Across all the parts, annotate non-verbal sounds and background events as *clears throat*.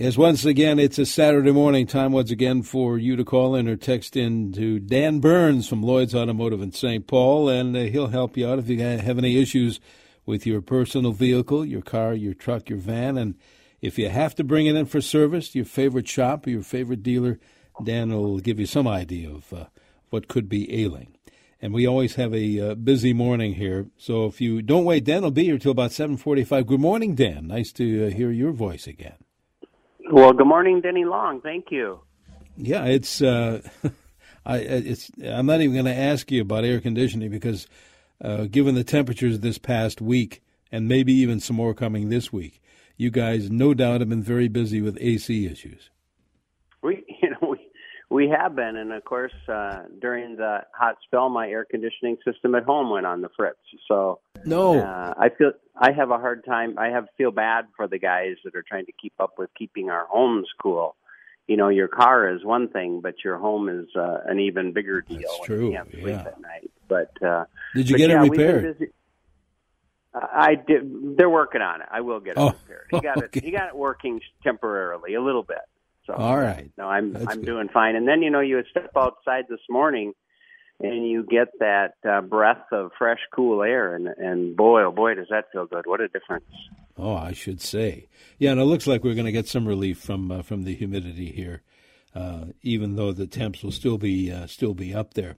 Yes, once again, it's a Saturday morning. Time once again for you to call in or text in to Dan Burns from Lloyd's Automotive in St. Paul, and uh, he'll help you out if you have any issues with your personal vehicle, your car, your truck, your van, and if you have to bring it in for service, your favorite shop or your favorite dealer, Dan will give you some idea of uh, what could be ailing. And we always have a uh, busy morning here, so if you don't wait, Dan will be here till about seven forty-five. Good morning, Dan. Nice to uh, hear your voice again. Well, good morning, Denny Long. Thank you. Yeah, it's uh, *laughs* I it's I'm not even going to ask you about air conditioning because uh, given the temperatures this past week and maybe even some more coming this week, you guys no doubt have been very busy with AC issues. We *laughs* you know we we have been, and of course uh, during the hot spell, my air conditioning system at home went on the fritz. So no, uh, I feel I have a hard time. I have feel bad for the guys that are trying to keep up with keeping our homes cool. You know, your car is one thing, but your home is uh, an even bigger deal. That's true. You sleep yeah. at night. But uh, did you but get yeah, it repaired? I did. They're working on it. I will get it Oh, repaired. He got okay. it. He got it working temporarily, a little bit. So All right. no, I'm That's I'm good. doing fine. And then you know you step outside this morning, and you get that uh, breath of fresh, cool air, and and boy, oh boy, does that feel good! What a difference! Oh, I should say. Yeah, and it looks like we're going to get some relief from uh, from the humidity here, uh, even though the temps will still be uh, still be up there.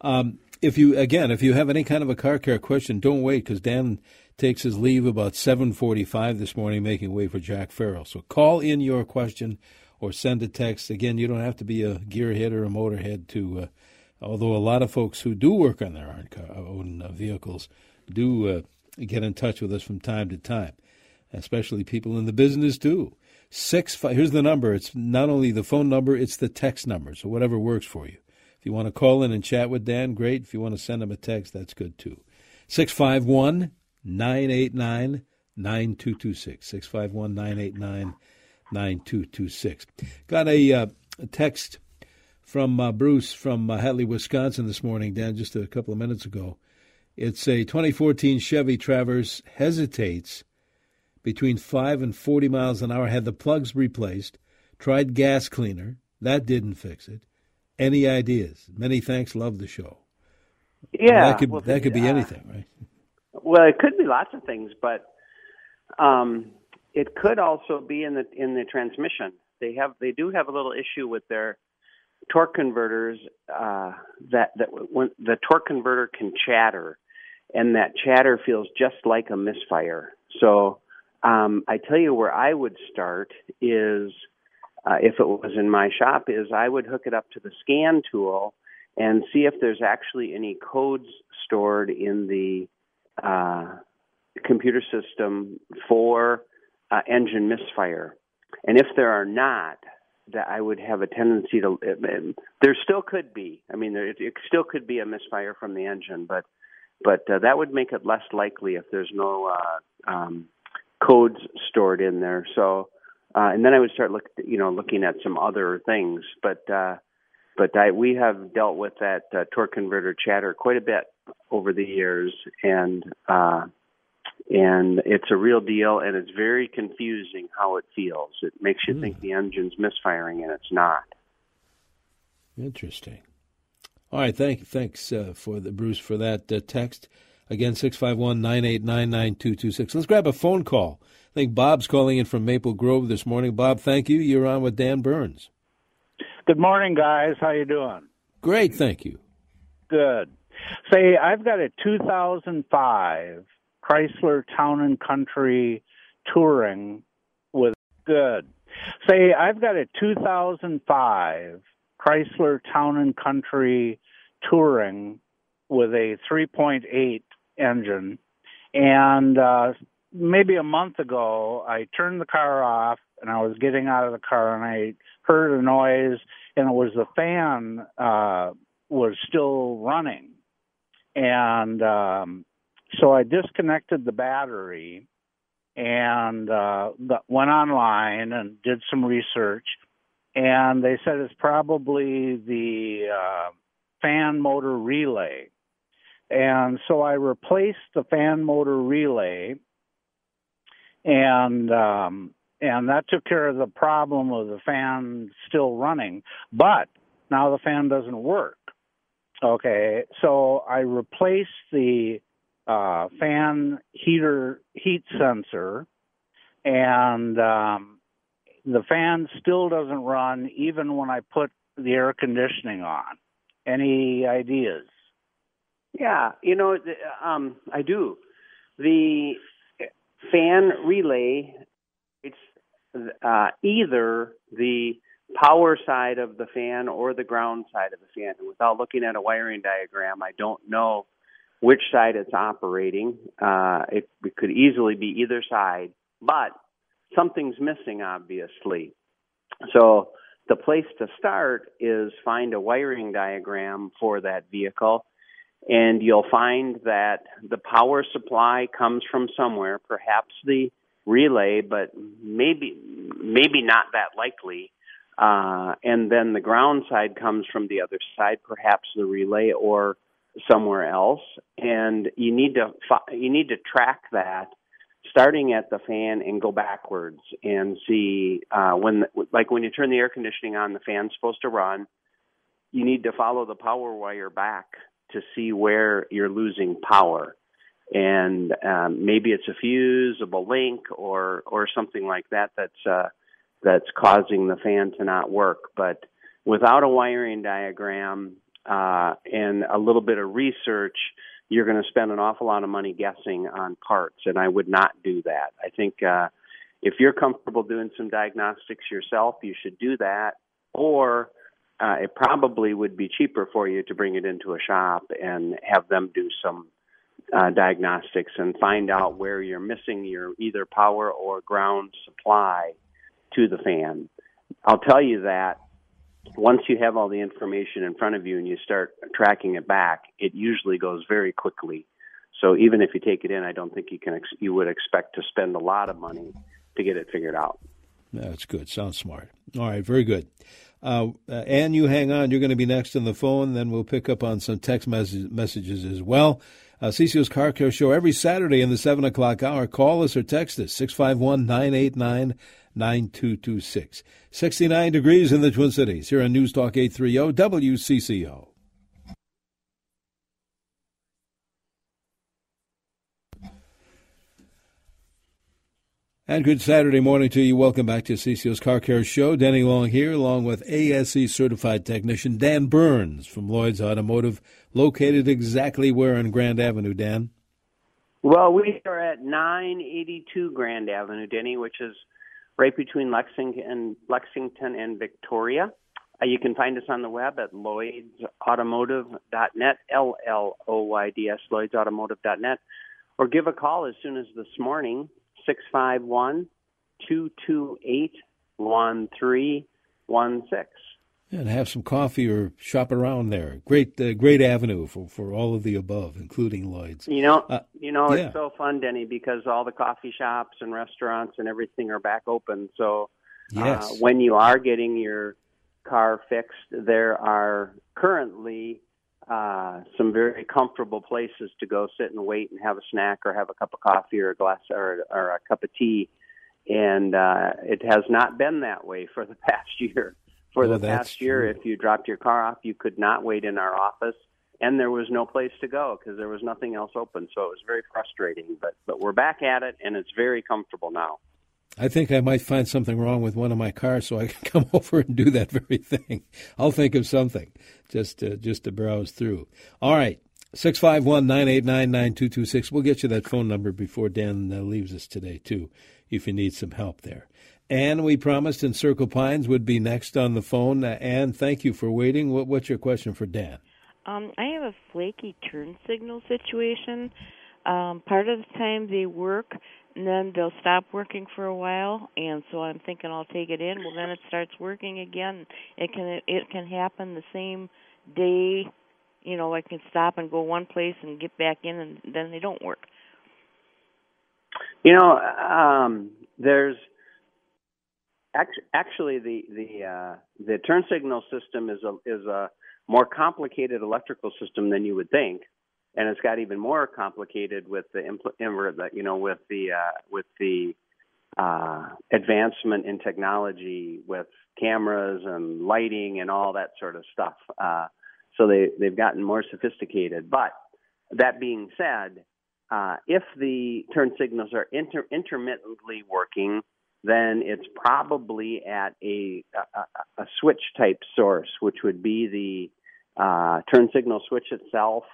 Um, if you again, if you have any kind of a car care question, don't wait because Dan takes his leave about seven forty-five this morning, making way for Jack Farrell. So call in your question or send a text. Again, you don't have to be a gearhead or a motorhead to. Although a lot of folks who do work on their own uh, vehicles do uh, get in touch with us from time to time especially people in the business too. Six five, here's the number. It's not only the phone number, it's the text number. So whatever works for you. If you want to call in and chat with Dan, great. If you want to send him a text, that's good too. 651 989 9226. 651 989 9226. Got a, uh, a text from uh, Bruce from uh, Hatley, Wisconsin this morning, Dan, just a couple of minutes ago. It's a 2014 Chevy Traverse hesitates between 5 and 40 miles an hour, had the plugs replaced, tried gas cleaner. That didn't fix it. Any ideas? Many thanks. Love the show. Yeah, that could well, that could be uh, anything, right? Well, it could be lots of things, but um, it could also be in the in the transmission. They have they do have a little issue with their torque converters uh, that that when the torque converter can chatter, and that chatter feels just like a misfire. So um, I tell you where I would start is uh, if it was in my shop is I would hook it up to the scan tool and see if there's actually any codes stored in the uh, computer system for uh, engine misfire. And if there are not, that I would have a tendency to. There still could be. I mean, there, it still could be a misfire from the engine, but but uh, that would make it less likely if there's no uh, um, codes stored in there. So, uh, and then I would start look, you know, looking at some other things. But uh, but I, we have dealt with that uh, torque converter chatter quite a bit over the years, and uh, and it's a real deal, and it's very confusing how it feels. It makes you Hmm. think the engine's misfiring, and it's not. Interesting. All right, thank thanks uh, for the Bruce for that uh, text. Again, 651-989-9226. Let's grab a phone call. I think Bob's calling in from Maple Grove this morning. Bob, thank you. You're on with Dan Burns. Good morning, guys. How you doing? Great, thank you. Good. Say, I've got a 2005 Chrysler Town and Country Touring with good. Say, I've got a 2005 Chrysler Town and Country Touring with a 3.8 engine, and uh, maybe a month ago, I turned the car off and I was getting out of the car and I heard a noise, and it was the fan uh, was still running, and um, so I disconnected the battery and uh, went online and did some research, and they said it's probably the uh, fan motor relay. And so I replaced the fan motor relay, and um, and that took care of the problem of the fan still running. But now the fan doesn't work. Okay, so I replaced the uh, fan heater heat sensor, and um, the fan still doesn't run even when I put the air conditioning on. Any ideas? Yeah, you know, um, I do. The fan relay, it's uh, either the power side of the fan or the ground side of the fan. And without looking at a wiring diagram, I don't know which side it's operating. Uh, it, it could easily be either side, but something's missing, obviously. So the place to start is find a wiring diagram for that vehicle and you'll find that the power supply comes from somewhere, perhaps the relay, but maybe maybe not that likely. Uh, and then the ground side comes from the other side, perhaps the relay or somewhere else. And you need to you need to track that, starting at the fan and go backwards and see uh, when like when you turn the air conditioning on, the fan's supposed to run. You need to follow the power wire back to see where you're losing power. And um, maybe it's a fusible link or or something like that that's uh, that's causing the fan to not work. But without a wiring diagram uh, and a little bit of research, you're going to spend an awful lot of money guessing on parts, and I would not do that. I think uh, if you're comfortable doing some diagnostics yourself, you should do that. Or uh, it probably would be cheaper for you to bring it into a shop and have them do some uh, diagnostics and find out where you're missing your either power or ground supply to the fan. I'll tell you that once you have all the information in front of you and you start tracking it back, it usually goes very quickly. So even if you take it in, I don't think you can ex- you would expect to spend a lot of money to get it figured out. That's good. Sounds smart. All right, very good. Uh, uh, Ann, you hang on. You're going to be next on the phone. Then we'll pick up on some text mes- messages as well. Uh, CCO's Car Care Show every Saturday in the 7 o'clock hour. Call us or text us, 651 989 9226. 69 degrees in the Twin Cities. Here on News Talk 830 WCCO. And good Saturday morning to you. Welcome back to CCO's Car Care Show. Denny Long here, along with ASE certified technician Dan Burns from Lloyd's Automotive, located exactly where on Grand Avenue, Dan? Well, we are at 982 Grand Avenue, Denny, which is right between Lexington and Lexington and Victoria. Uh, you can find us on the web at lloydsautomotive.net, L L O Y D S, lloydsautomotive.net, or give a call as soon as this morning, 651 228 1316. And have some coffee or shop around there. Great, uh, great avenue for, for all of the above, including Lloyd's. You know, Uh, you know, yeah. it's so fun, Denny, because all the coffee shops and restaurants and everything are back open. So Yes. uh, when you are getting your car fixed, there are currently uh, some very comfortable places to go sit and wait and have a snack or have a cup of coffee or a glass or, or a cup of tea. And uh, it has not been that way for the *laughs* past year. For Well, the past year, true. if you dropped your car off, you could not wait in our office, and there was no place to go because there was nothing else open. So it was very frustrating. But but we're back at it, and it's very comfortable now. I think I might find something wrong with one of my cars, so I can *laughs* come over and do that very thing. I'll think of something just to, just to browse through. All right, six five one nine eight nine nine two two six. We'll get you that phone number before Dan uh, leaves us today too, if you need some help there. Anne, we promised in Circle Pines would be next on the phone. Uh, Anne, thank you for waiting. What, what's your question for Dan? Um, I have a flaky turn signal situation. Um, part of the time they work, and then they'll stop working for a while, and so I'm thinking I'll take it in. Well, then it starts working again. It can it can happen the same day. You know, I can stop and go one place and get back in, and then they don't work. You know, um, there's act- actually the the uh, the turn signal system is a is a more complicated electrical system than you would think, and it's got even more complicated with the impl- you know with the uh, with the uh, advancement in technology with cameras and lighting and all that sort of stuff. Uh, so they they've gotten more sophisticated. But that being said, uh, if the turn signals are inter- intermittently working, then it's probably at a, a, a switch type source, which would be the uh, turn signal switch itself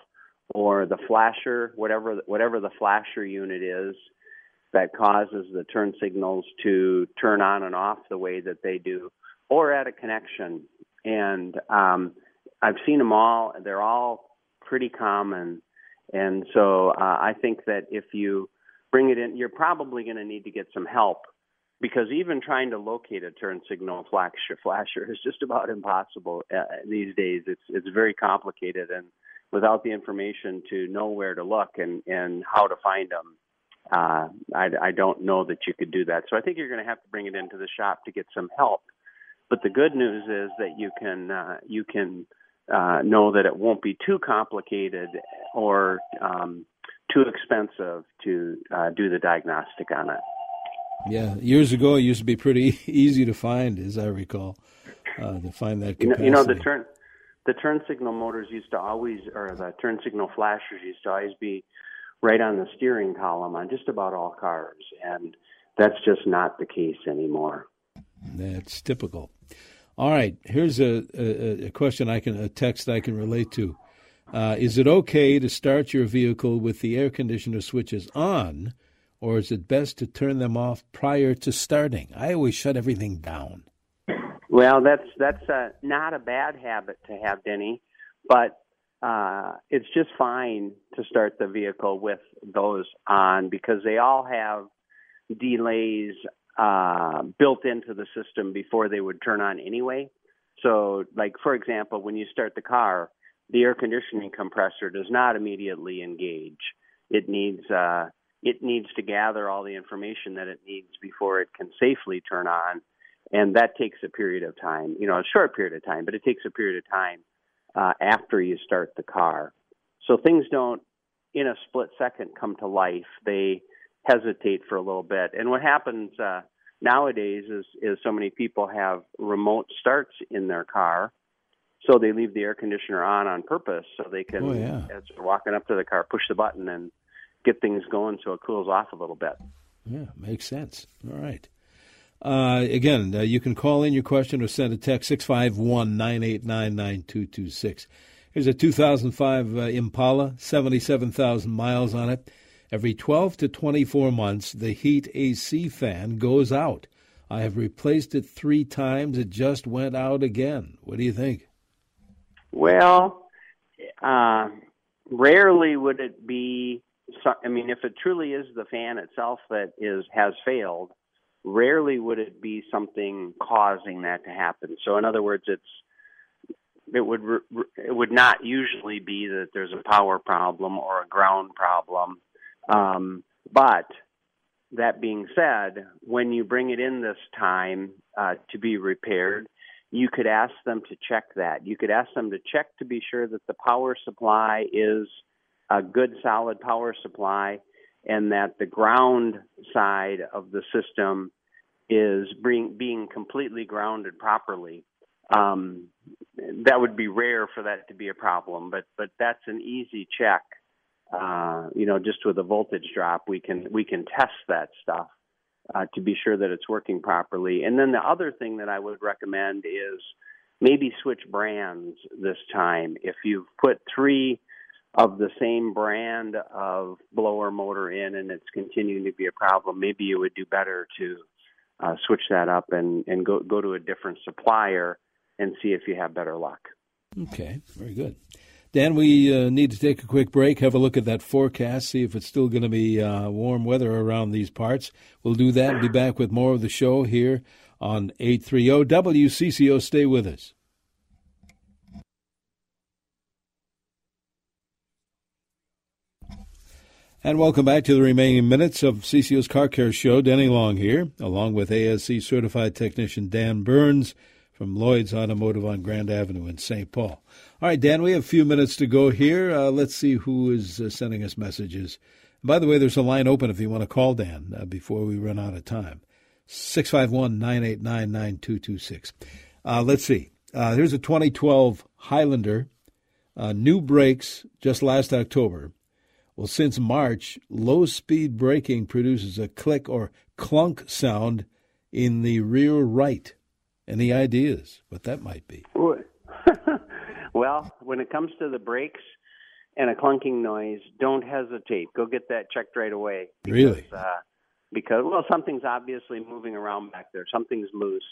or the flasher, whatever whatever the flasher unit is that causes the turn signals to turn on and off the way that they do, or at a connection. And um, I've seen them all; they're all pretty common. And so uh, I think that if you bring it in, you're probably going to need to get some help because even trying to locate a turn signal flasher flasher is just about impossible uh, these days. It's it's very complicated, and without the information to know where to look and and how to find them, uh, I, I don't know that you could do that. So I think you're going to have to bring it into the shop to get some help. But the good news is that you can uh, you can uh, know that it won't be too complicated or um, too expensive to uh, do the diagnostic on it. Yeah, years ago it used to be pretty *laughs* easy to find, as I recall, uh, to find that You know, capacity. you know the turn the turn signal motors used to always, or the turn signal flashers used to always be right on the steering column on just about all cars, and that's just not the case anymore. That's typical. All right, here's a, a, a question I can a text I can relate to. Uh, is it okay to start your vehicle with the air conditioner switches on, or is it best to turn them off prior to starting? I always shut everything down. Well, that's that's uh, not a bad habit to have, Denny, but uh, it's just fine to start the vehicle with those on because they all have delays uh, built into the system before they would turn on anyway. So, like for example, when you start the car, the air conditioning compressor does not immediately engage. It needs uh, it needs to gather all the information that it needs before it can safely turn on, and that takes a period of time. You know, a short period of time, but it takes a period of time uh, after you start the car. So things don't, in a split second, come to life. They hesitate for a little bit. And what happens uh, nowadays is is so many people have remote starts in their car, so they leave the air conditioner on on purpose so they can, Oh, yeah. as they're walking up to the car, push the button and get things going so it cools off a little bit. Yeah, makes sense. All right. Uh, again, uh, you can call in your question or send a text 651 989 9226. Here's a 2005 uh, Impala, 77,000 miles on it. Every 12 to 24 months, the heat AC fan goes out. I have replaced it three times. It just went out again. What do you think? Well, uh, rarely would it be. I mean, if it truly is the fan itself that is has failed, rarely would it be something causing that to happen. So, in other words, it's it would it would not usually be that there's a power problem or a ground problem. Um, but that being said, when you bring it in this time uh, to be repaired, you could ask them to check that. You could ask them to check to be sure that the power supply is a good solid power supply and that the ground side of the system is being, being completely grounded properly. Um, that would be rare for that to be a problem, but but that's an easy check. Uh, you know, just with a voltage drop, we can we can test that stuff uh, to be sure that it's working properly. And then the other thing that I would recommend is maybe switch brands this time. If you've put three of the same brand of blower motor in and it's continuing to be a problem, maybe you would do better to uh, switch that up and, and go go to a different supplier and see if you have better luck. Okay, very good. Dan, we uh, need to take a quick break, have a look at that forecast, see if it's still going to be uh, warm weather around these parts. We'll do that and be back with more of the show here on 830 WCCO. Stay with us. And welcome back to the remaining minutes of CCO's Car Care Show. Denny Long here, along with ASE certified technician Dan Burns from Lloyd's Automotive on Grand Avenue in St. Paul. All right, Dan, we have a few minutes to go here. Uh, let's see who is uh, sending us messages. By the way, there's a line open if you want to call Dan uh, before we run out of time. 651 989 9226. Uh, let's see. Uh, here's a 2012 Highlander, uh, new brakes just last October. Well, since March, low speed braking produces a click or clunk sound in the rear right. Any ideas what that might be? *laughs* well, when it comes to the brakes and a clunking noise, don't hesitate. Go get that checked right away. Because, really? Uh, because well, something's obviously moving around back there. Something's loose.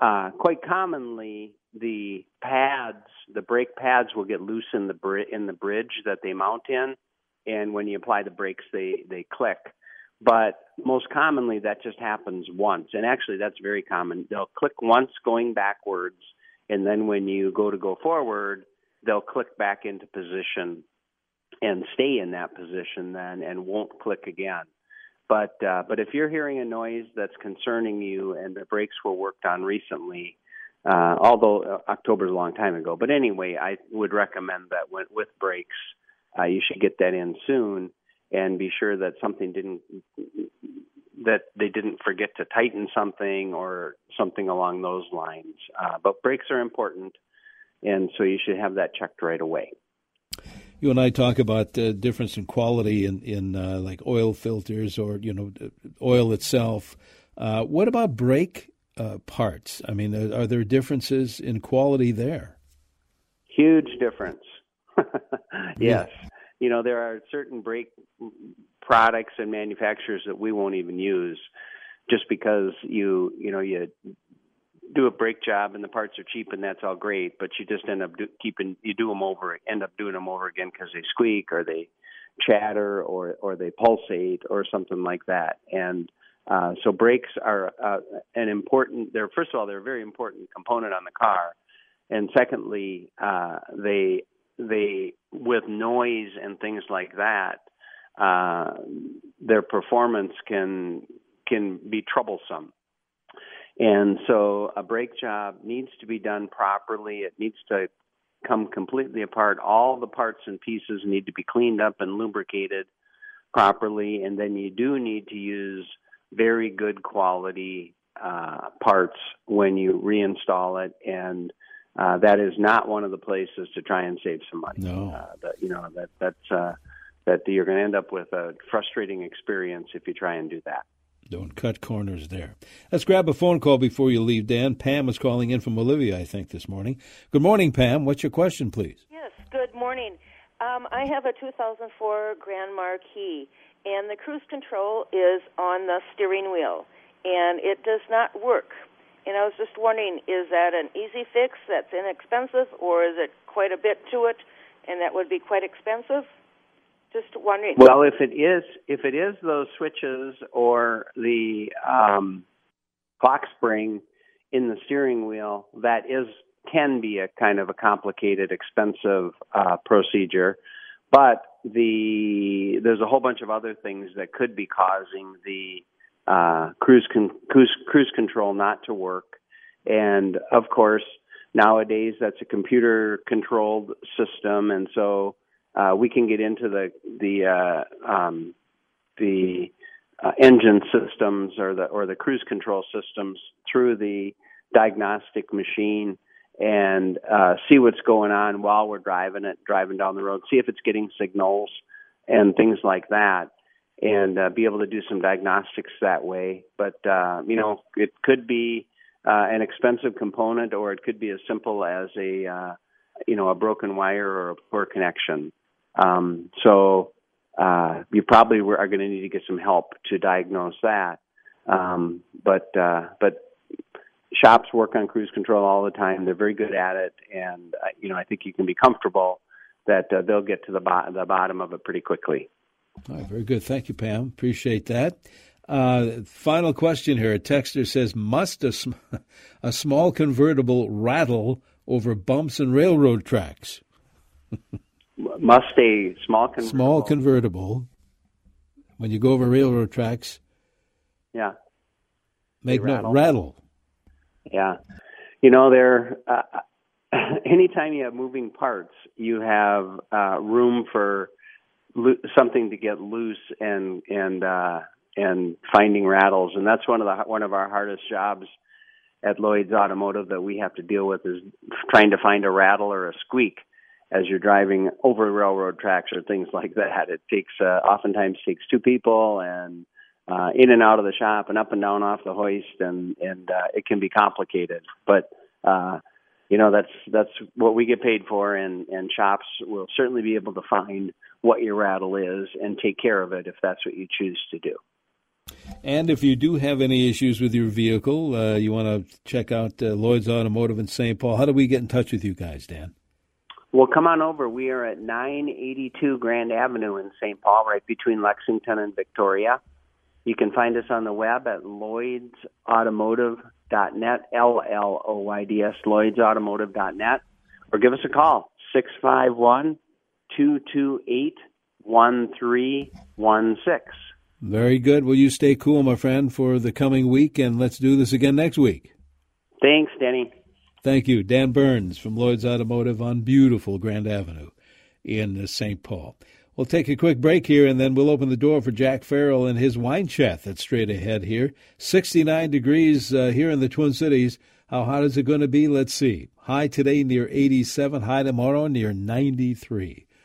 Uh, quite commonly, the pads, the brake pads, will get loose in the br- in the bridge that they mount in, and when you apply the brakes, they they click. But most commonly, that just happens once. And actually, that's very common. They'll click once going backwards, and then when you go to go forward, they'll click back into position and stay in that position then and won't click again. But uh, but if you're hearing a noise that's concerning you and the brakes were worked on recently, uh, although uh, October's a long time ago, but anyway, I would recommend that with, with brakes, uh, you should get that in soon and be sure that something didn't that they didn't forget to tighten something or something along those lines. Uh, but brakes are important, and so you should have that checked right away. You and I talk about the difference in quality in in uh, like oil filters or you know oil itself. Uh, what about brake uh, parts? I mean, are there differences in quality there? Huge difference. *laughs* yes. You know there are certain brake products and manufacturers that we won't even use just because you you know you do a brake job and the parts are cheap and that's all great but you just end up do, keeping you do them over end up doing them over again because they squeak or they chatter or or they pulsate or something like that. And uh, so brakes are uh, an important they're first of all they're a very important component on the car. And secondly uh, they they with noise and things like that, uh, their performance can can be troublesome. And so a brake job needs to be done properly. It needs to come completely apart. All the parts and pieces need to be cleaned up and lubricated properly. And then you do need to use very good quality uh, parts when you reinstall it and uh, that is not one of the places to try and save some money. No, uh, that you know that that's uh, that you're going to end up with a frustrating experience if you try and do that. Don't cut corners there. Let's grab a phone call before you leave, Dan. Pam is calling in from Olivia, I think, this morning. Good morning, Pam. What's your question, please? Yes, good morning. Um, I have a 2004 Grand Marquis, and the cruise control is on the steering wheel, and it does not work and I was just wondering, is that an easy fix that's inexpensive, or is it quite a bit to it, and that would be quite expensive? Just wondering. Well, if it is, if it is those switches or the um, clock spring in the steering wheel, that is can be a kind of a complicated, expensive uh, procedure. But the there's a whole bunch of other things that could be causing the uh, cruise, con- cruise cruise control not to work, And of course, nowadays that's a computer controlled system, and so uh, we can get into the the uh, um, the uh, engine systems or the or the cruise control systems through the diagnostic machine and uh, see what's going on while we're driving it, driving down the road, see if it's getting signals and things like that, and uh, be able to do some diagnostics that way. But uh, you know, it could be uh, an expensive component, or it could be as simple as a uh, you know a broken wire or a poor connection. Um, so uh, you probably are going to need to get some help to diagnose that. Um, but uh, but shops work on cruise control all the time. They're very good at it, and uh, you know I think you can be comfortable that uh, they'll get to the, bo- the bottom of it pretty quickly. All right, very good. Thank you, Pam. Appreciate that. Uh, final question here. A texter says, "Must a, sm- *laughs* a small convertible rattle over bumps and railroad tracks?" Must a small convertible. Small convertible. When you go over railroad tracks. Yeah. Make They rattle. no rattle. Yeah. You know, there. Uh, *clears throat* anytime you have moving parts, you have uh, room for lo- something to get loose and and uh, and finding rattles, and that's one of the one of our hardest jobs at Lloyd's Automotive that we have to deal with is trying to find a rattle or a squeak as you're driving over railroad tracks or things like that. It takes uh, oftentimes takes two people and uh, in and out of the shop and up and down off the hoist, and and uh, it can be complicated. But uh, you know that's that's what we get paid for, and and shops will certainly be able to find what your rattle is and take care of it if that's what you choose to do. And if you do have any issues with your vehicle, uh, you want to check out uh, Lloyd's Automotive in St. Paul. How do we get in touch with you guys, Dan? Well, come on over. We are at 982 Grand Avenue in St. Paul, right between Lexington and Victoria. You can find us on the web at lloydsautomotive.net, L L O Y D S, lloydsautomotive.net, or give us a call, 651 228 1316. Very good. Will you stay cool, my friend, for the coming week, and let's do this again next week. Thanks, Denny. Thank you. Dan Burns from Lloyd's Automotive on beautiful Grand Avenue in St. Paul. We'll take a quick break here and then we'll open the door for Jack Farrell and his wine chat that's straight ahead here. 69 degrees uh, here in the Twin Cities. How hot is it going to be? Let's see. High today near 87, high tomorrow near 93.